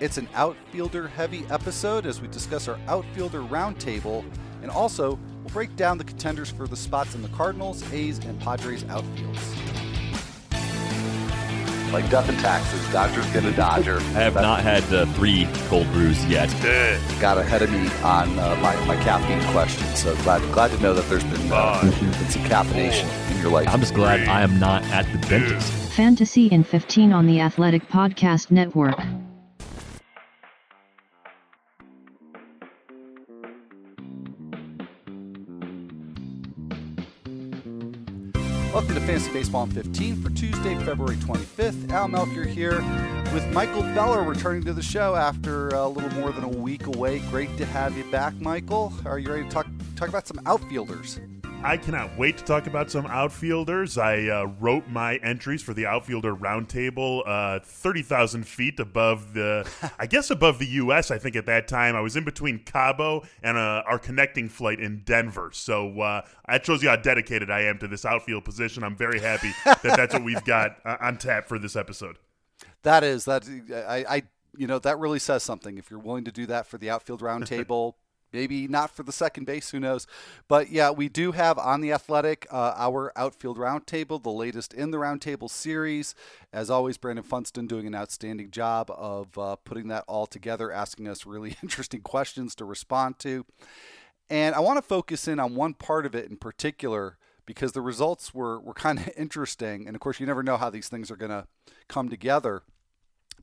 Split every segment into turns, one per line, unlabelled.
It's an outfielder heavy episode as we discuss our outfielder roundtable and also we'll break down the contenders for the spots in the Cardinals, A's, and Padres outfields.
Like death and taxes, Dodgers get a Dodger.
I have not had uh, three cold brews yet.
Got ahead of me on uh, my, my caffeine question, so glad glad to know that there's been, uh, been some caffeination in your life.
I'm just glad I am not at the dentist.
Fantasy in 15 on the Athletic Podcast Network.
Welcome to Fantasy Baseball in 15 for Tuesday, February 25th. Al Melchior here with Michael Beller returning to the show after a little more than a week away. Great to have you back, Michael. Are you ready to talk talk about some outfielders?
I cannot wait to talk about some outfielders. I uh, wrote my entries for the outfielder roundtable uh, 30,000 feet above the, I guess above the U.S. I think at that time. I was in between Cabo and uh, our connecting flight in Denver. So uh, that shows you how dedicated I am to this outfield position. I'm very happy that that's what we've got uh, on tap for this episode.
That is, that I, I, you know, that really says something. If you're willing to do that for the outfield roundtable, Maybe not for the second base, who knows? But yeah, we do have on the Athletic uh, our outfield roundtable, the latest in the roundtable series. As always, Brandon Funston doing an outstanding job of uh, putting that all together, asking us really interesting questions to respond to. And I want to focus in on one part of it in particular because the results were, were kind of interesting. And of course, you never know how these things are going to come together.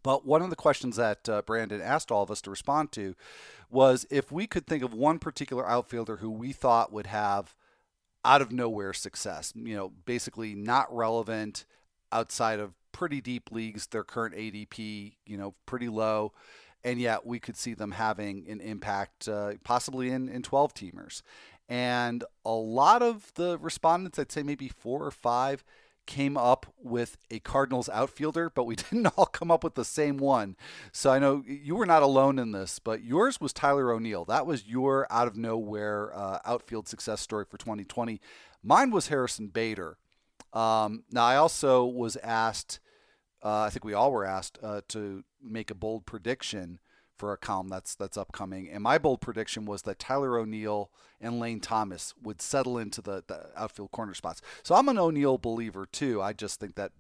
But one of the questions that uh, Brandon asked all of us to respond to was if we could think of one particular outfielder who we thought would have out of nowhere success, you know, basically not relevant outside of pretty deep leagues, their current ADP, you know, pretty low. And yet we could see them having an impact, uh, possibly in, in 12 teamers. And a lot of the respondents, I'd say maybe four or five, came up with a Cardinals outfielder, but we didn't all come up with the same one. So I know you were not alone in this, but yours was Tyler O'Neill. That was your out of nowhere uh, outfield success story for 2020. Mine was Harrison Bader. Um, now I also was asked, uh, I think we all were asked uh, to make a bold prediction for a column that's that's upcoming. And my bold prediction was that Tyler O'Neill and Lane Thomas would settle into the, the outfield corner spots. So I'm an O'Neill believer too. I just think that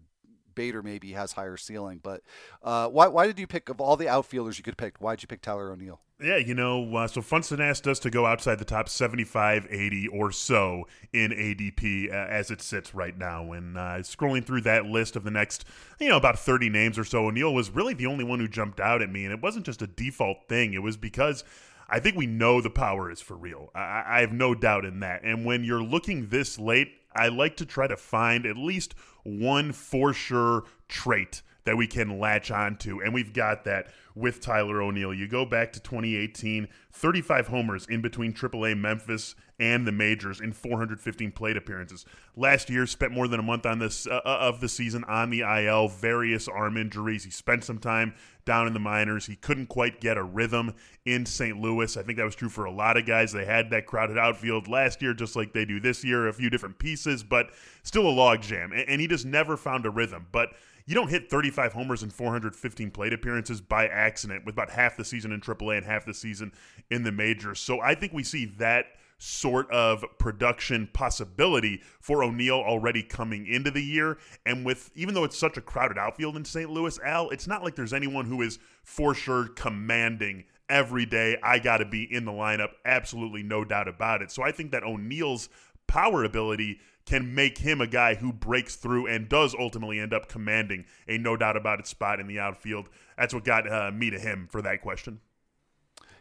Bader maybe has higher ceiling. But uh, why, why did you pick of all the outfielders you could pick? Why did you pick Tyler O'Neill?
Yeah, you know, uh, so Funston asked us to go outside the top 75, 80 or so in ADP uh, as it sits right now. And uh, scrolling through that list of the next, you know, about 30 names or so, O'Neill was really the only one who jumped out at me. And it wasn't just a default thing, it was because. I think we know the power is for real. I, I have no doubt in that. And when you're looking this late, I like to try to find at least one for sure trait that we can latch onto. And we've got that with Tyler O'Neill. You go back to 2018, 35 homers in between AAA Memphis and the majors in 415 plate appearances. Last year, spent more than a month on this uh, uh of the season on the IL, various arm injuries. He spent some time down in the minors. He couldn't quite get a rhythm in St. Louis. I think that was true for a lot of guys. They had that crowded outfield last year, just like they do this year, a few different pieces, but still a logjam. And he just never found a rhythm. But you don't hit 35 homers and 415 plate appearances by accident with about half the season in AAA and half the season in the majors. So I think we see that sort of production possibility for O'Neill already coming into the year. And with even though it's such a crowded outfield in St. Louis, Al, it's not like there's anyone who is for sure commanding every day. I got to be in the lineup. Absolutely no doubt about it. So I think that O'Neill's power ability can make him a guy who breaks through and does ultimately end up commanding a no doubt about it spot in the outfield. That's what got uh, me to him for that question.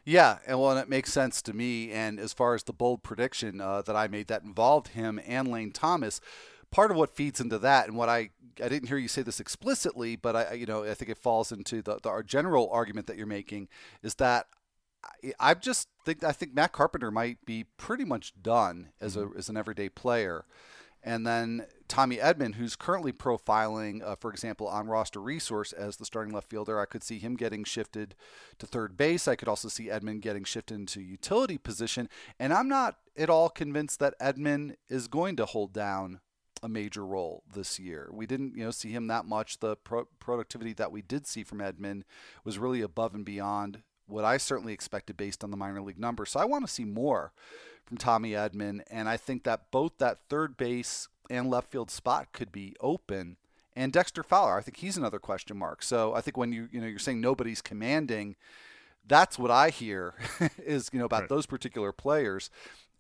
Yeah, and well, and it makes sense to me. And as far as the bold prediction uh, that I made that involved him and Lane Thomas, part of what feeds into that, and what I I didn't hear you say this explicitly, but I you know I think it falls into the, the our general argument that you're making is that I, I just think I think Matt Carpenter might be pretty much done as a mm-hmm. as an everyday player. And then Tommy Edman, who's currently profiling, uh, for example, on roster resource as the starting left fielder, I could see him getting shifted to third base. I could also see Edman getting shifted into utility position. And I'm not at all convinced that Edman is going to hold down a major role this year. We didn't, you know, see him that much. The pro- productivity that we did see from Edman was really above and beyond what I certainly expected based on the minor league numbers. So I want to see more from Tommy Edman, and I think that both that third base and left field spot could be open. And Dexter Fowler, I think he's another question mark. So I think when you you know you're saying nobody's commanding, that's what I hear is you know about right. those particular players.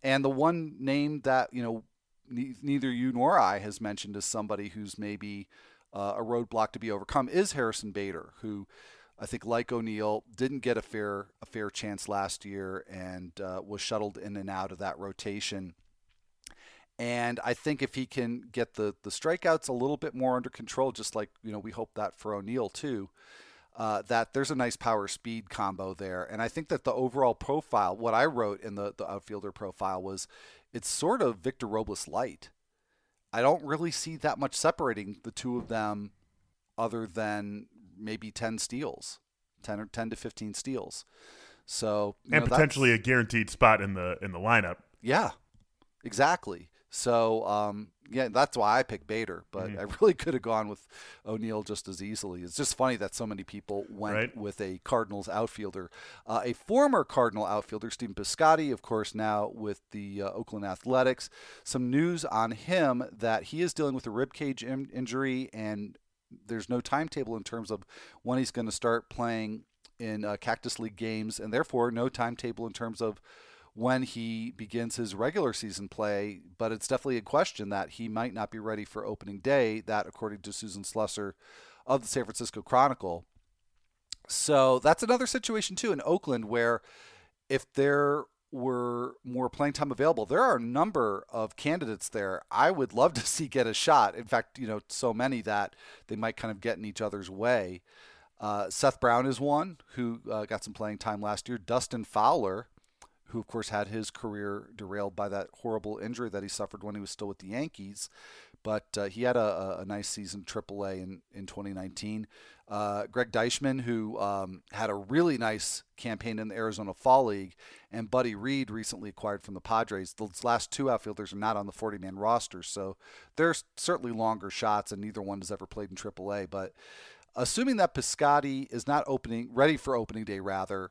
And the one name that you know neither you nor I has mentioned as somebody who's maybe uh, a roadblock to be overcome is Harrison Bader, who I think, like O'Neill, didn't get a fair a fair chance last year and uh, was shuttled in and out of that rotation. And I think if he can get the the strikeouts a little bit more under control, just like you know we hope that for O'Neill too, uh, that there's a nice power speed combo there. And I think that the overall profile, what I wrote in the the outfielder profile was, it's sort of Victor Robles light. I don't really see that much separating the two of them, other than maybe 10 steals, 10 or 10 to 15 steals. So
and know, potentially a guaranteed spot in the in the lineup.
Yeah, exactly. So um, yeah, that's why I picked Bader, but mm-hmm. I really could have gone with O'Neill just as easily. It's just funny that so many people went right. with a Cardinals outfielder, uh, a former Cardinal outfielder, Stephen Piscotty, of course, now with the uh, Oakland Athletics. Some news on him that he is dealing with a rib cage in- injury and there's no timetable in terms of when he's going to start playing in uh, Cactus League games, and therefore no timetable in terms of when he begins his regular season play. But it's definitely a question that he might not be ready for opening day. That, according to Susan Slusser of the San Francisco Chronicle. So that's another situation too in Oakland where if there were more playing time available. There are a number of candidates there I would love to see get a shot. In fact, you know, so many that they might kind of get in each other's way. Uh, Seth Brown is one who uh, got some playing time last year. Dustin Fowler, who of course had his career derailed by that horrible injury that he suffered when he was still with the Yankees, but uh, he had a, a, nice season AAA in in 2019. Uh, Greg Deichmann, who um, had a really nice campaign in the Arizona Fall League, and Buddy Reed, recently acquired from the Padres. Those last two outfielders are not on the 40 man roster, so they're certainly longer shots, and neither one has ever played in AAA. But assuming that Piscotty is not opening, ready for opening day, rather,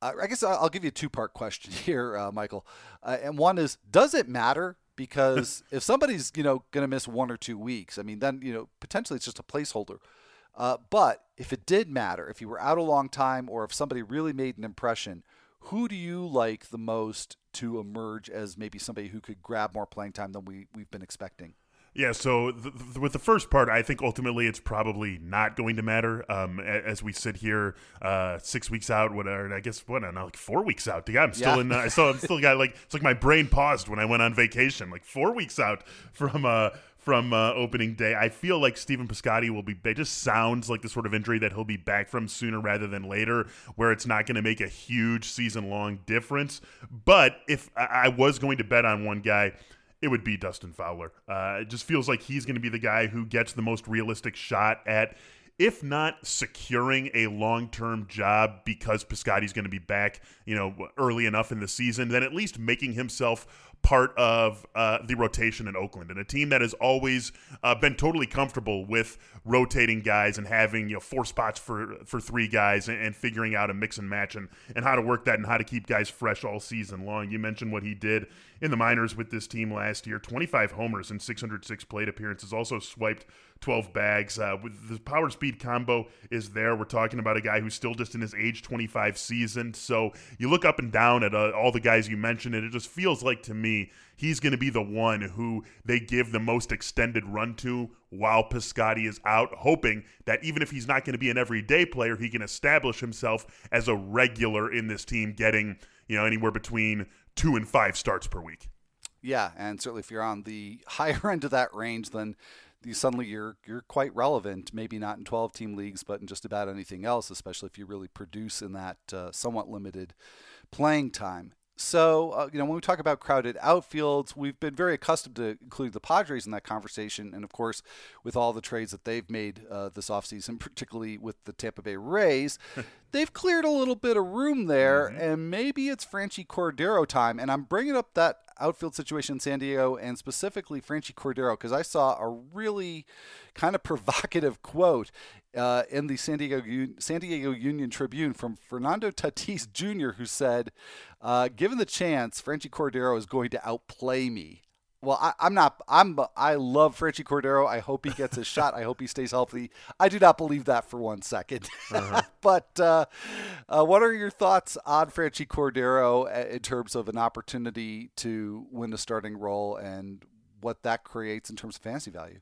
I guess I'll give you a two part question here, uh, Michael. Uh, and one is Does it matter? Because if somebody's you know going to miss one or two weeks, I mean, then you know potentially it's just a placeholder. Uh, but if it did matter, if you were out a long time, or if somebody really made an impression, who do you like the most to emerge as maybe somebody who could grab more playing time than we, we've been expecting?
Yeah, so th- th- with the first part, I think ultimately it's probably not going to matter um, as we sit here uh, six weeks out. Whatever, I guess what? Now, like four weeks out. Yeah, I'm still yeah. in. Uh, I still, I'm still got like it's like my brain paused when I went on vacation. Like four weeks out from uh, from uh, opening day. I feel like Stephen Piscotty will be. It just sounds like the sort of injury that he'll be back from sooner rather than later, where it's not going to make a huge season long difference. But if I was going to bet on one guy, it would be Dustin Fowler. Uh, it just feels like he's going to be the guy who gets the most realistic shot at if not securing a long-term job because Piscotty's going to be back, you know, early enough in the season, then at least making himself part of uh, the rotation in Oakland and a team that has always uh, been totally comfortable with rotating guys and having you know four spots for for three guys and, and, figuring out a mix and match and, and how to work that and how to keep guys fresh all season long. You mentioned what he did in the minors with this team last year 25 homers and 606 plate appearances, also swiped 12 bags. Uh, the power speed combo is there. We're talking about a guy who's still just in his age 25 season. So you look up and down at uh, all the guys you mentioned, and it just feels like to me he's going to be the one who they give the most extended run to while Piscotty is out, hoping that even if he's not going to be an everyday player, he can establish himself as a regular in this team, getting you know anywhere between two and five starts per week.
Yeah, and certainly if you're on the higher end of that range, then you suddenly you're you're quite relevant. Maybe not in 12 team leagues, but in just about anything else, especially if you really produce in that uh, somewhat limited playing time. So, uh, you know, when we talk about crowded outfields, we've been very accustomed to including the Padres in that conversation. And of course, with all the trades that they've made uh, this offseason, particularly with the Tampa Bay Rays, they've cleared a little bit of room there. Mm-hmm. And maybe it's Franchy Cordero time. And I'm bringing up that outfield situation in San Diego and specifically Franchy Cordero because I saw a really kind of provocative quote uh, in the San Diego San Diego Union Tribune from Fernando Tatis Jr., who said, uh, "Given the chance, Franchy Cordero is going to outplay me." Well, I, am not. I'm. I love Franchy Cordero. I hope he gets his shot. I hope he stays healthy. I do not believe that for one second. Uh-huh. but uh, uh, what are your thoughts on Franchy Cordero uh, in terms of an opportunity to win a starting role and what that creates in terms of fantasy value?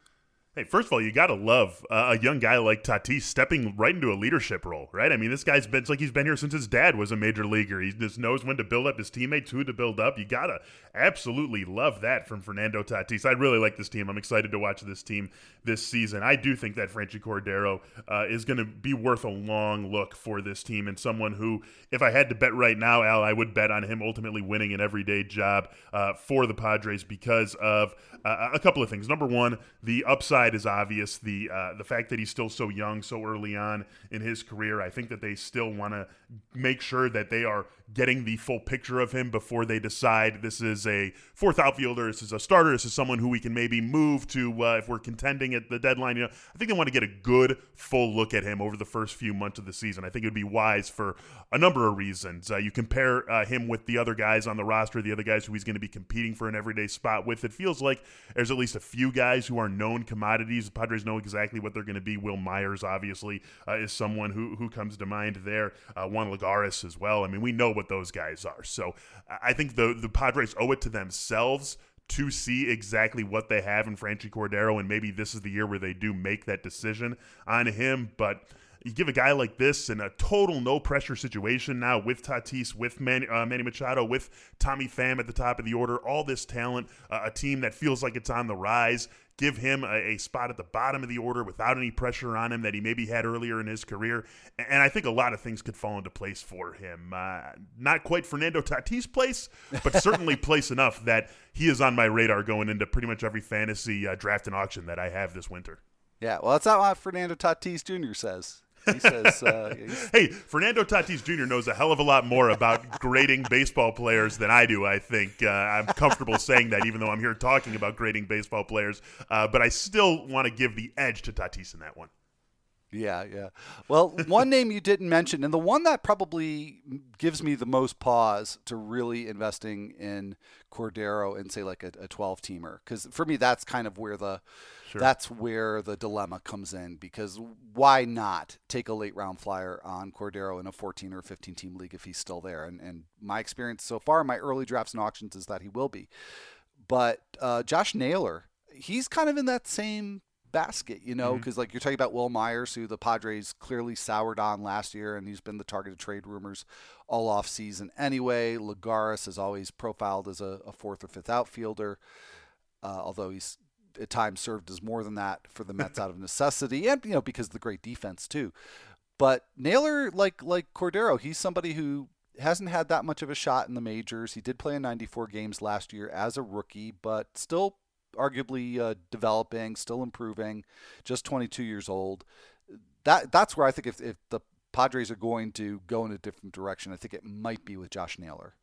Hey, first of all, you got to love uh, a young guy like Tatis stepping right into a leadership role, right? I mean, this guy's been like he's been here since his dad was a major leaguer. He just knows when to build up his teammates, who to build up. You got to absolutely love that from Fernando Tatis. I really like this team. I'm excited to watch this team this season. I do think that Franchy Cordero uh, is going to be worth a long look for this team and someone who, if I had to bet right now, Al, I would bet on him ultimately winning an everyday job uh, for the Padres because of uh, a couple of things. Number one, the upside is obvious. The uh, the fact that he's still so young, so early on in his career, I think that they still want to make sure that they are getting the full picture of him before they decide this is a fourth outfielder, this is a starter, this is someone who we can maybe move to uh, if we're contending at the deadline. You know, I think they want to get a good full look at him over the first few months of the season. I think it would be wise for a number of reasons. Uh, you compare uh, him with the other guys on the roster, the other guys who he's going to be competing for an everyday spot with. It feels like there's at least a few guys who are known commodities. The Padres know exactly what they're going to be. Wil Myers, obviously, uh, is someone who who comes to mind there. Uh, Juan Lagares as well. I mean, we know what those guys are. So I think the the Padres owe it to themselves to see exactly what they have in Franchy Cordero, and maybe this is the year where they do make that decision on him. But you give a guy like this in a total no pressure situation now with Tatis, with Manny, uh, Manny Machado, with Tommy Pham at the top of the order, all this talent, uh, a team that feels like it's on the rise give him a, a, spot at the bottom of the order without any pressure on him that he maybe had earlier in his career. And I think a lot of things could fall into place for him. Uh, not quite Fernando Tatis' place, but certainly place enough that he is on my radar going into pretty much every fantasy uh, draft and auction that I have this winter.
Yeah, well, that's not what Fernando Tatis Jr. says. He says, uh,
"Hey, Fernando Tatis Jr. knows a hell of a lot more about grading baseball players than I do. I think uh, I'm comfortable saying that, even though I'm here talking about grading baseball players. Uh, but I still want to give the edge to Tatis in that one."
Yeah, yeah. Well, one name you didn't mention, and the one that probably gives me the most pause to really investing in Cordero and say like a, a 12 teamer, because for me that's kind of where the sure. that's where the dilemma comes in. Because why not take a late round flyer on Cordero in a 14 or 15 team league if he's still there? And and my experience so far, my early drafts and auctions is that he will be. But uh, Josh Naylor, he's kind of in that same basket, you know, because mm-hmm. like you're talking about Wil Myers, who the Padres clearly soured on last year, and he's been the target of trade rumors all off season anyway. Lagares is always profiled as a, a fourth or fifth outfielder, uh, although he's at times served as more than that for the Mets out of necessity, and you know because of the great defense too. But Naylor, like like Cordero, he's somebody who hasn't had that much of a shot in the majors. He did play in 94 games last year as a rookie, but still arguably uh, developing, still improving, just 22 years old. That that's where I think if, if the Padres are going to go in a different direction, I think it might be with Josh Naylor.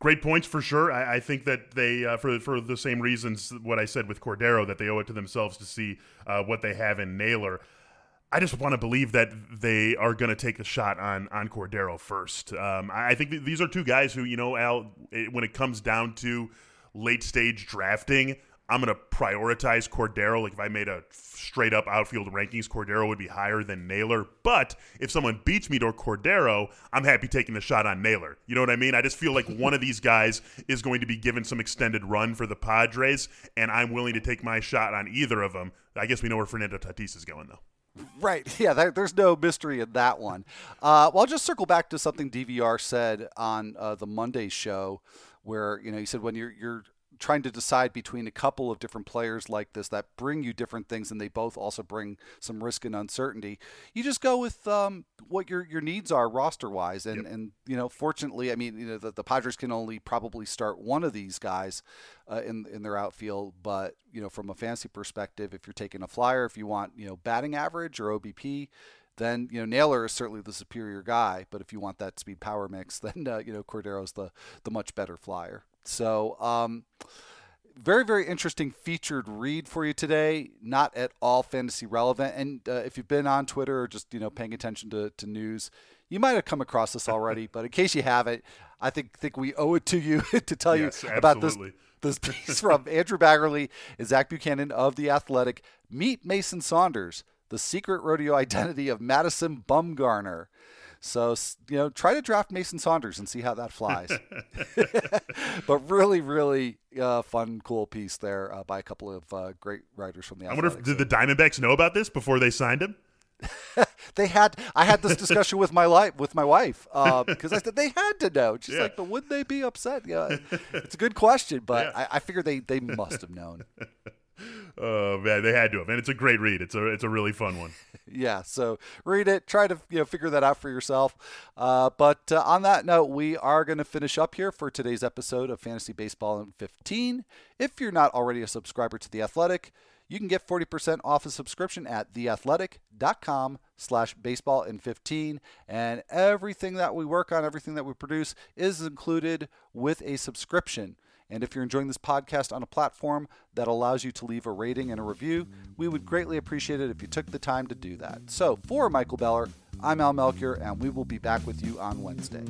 Great points for sure. I, I think that they, uh, for for the same reasons what I said with Cordero, that they owe it to themselves to see uh, what they have in Naylor. I just want to believe that they are going to take a shot on on Cordero first. Um, I think these are two guys who, you know, Al, when it comes down to late stage drafting, I'm going to prioritize Cordero. Like if I made a straight up outfield rankings, Cordero would be higher than Naylor. But if someone beats me to Cordero, I'm happy taking the shot on Naylor. You know what I mean? I just feel like one of these guys is going to be given some extended run for the Padres, and I'm willing to take my shot on either of them. I guess we know where Fernando Tatis is going, though.
Right. Yeah, there, there's no mystery in that one. Uh, well, I'll just circle back to something DVR said on uh, the Monday show where, you know, he said when you're, you're trying to decide between a couple of different players like this that bring you different things and they both also bring some risk and uncertainty, you just go with um, what your your needs are roster wise. And yep. and you know, fortunately, I mean, you know, the, the Padres can only probably start one of these guys uh, in in their outfield, but you know, from a fantasy perspective, if you're taking a flyer, if you want you know batting average or OBP then you know Naylor is certainly the superior guy. But if you want that speed power mix, then uh, you know Cordero's the the much better flyer. So. Um, very very interesting featured read for you today not at all fantasy relevant and uh, if you've been on twitter or just you know paying attention to, to news you might have come across this already but in case you haven't i think think we owe it to you to tell yes, you about this this piece from andrew baggarly and zach buchanan of the athletic meet mason saunders the secret rodeo identity of Madison Bumgarner. So, you know, try to draft Mason Saunders and see how that flies. but really, really uh, fun, cool piece there uh, by a couple of uh, great writers from the.
I wonder if did the Diamondbacks know about this before they signed him.
they had. I had this discussion with my life with my wife because uh, I said they had to know. She's yeah. like, but would they be upset? Yeah, it's a good question, but yeah. I, I figure they they must have known.
Oh man, they had to have, and it's a great read. It's a it's a really fun one.
yeah, so read it. Try to you know figure that out for yourself. Uh, but uh, on that note, we are going to finish up here for today's episode of Fantasy Baseball in 15. If you're not already a subscriber to the Athletic, you can get 40% off a subscription at theathletic.com slash baseball in 15 and everything that we work on everything that we produce is included with a subscription and if you're enjoying this podcast on a platform that allows you to leave a rating and a review, we would greatly appreciate it if you took the time to do that. So, for Michael Beller, I'm Al Melchior, and we will be back with you on Wednesday.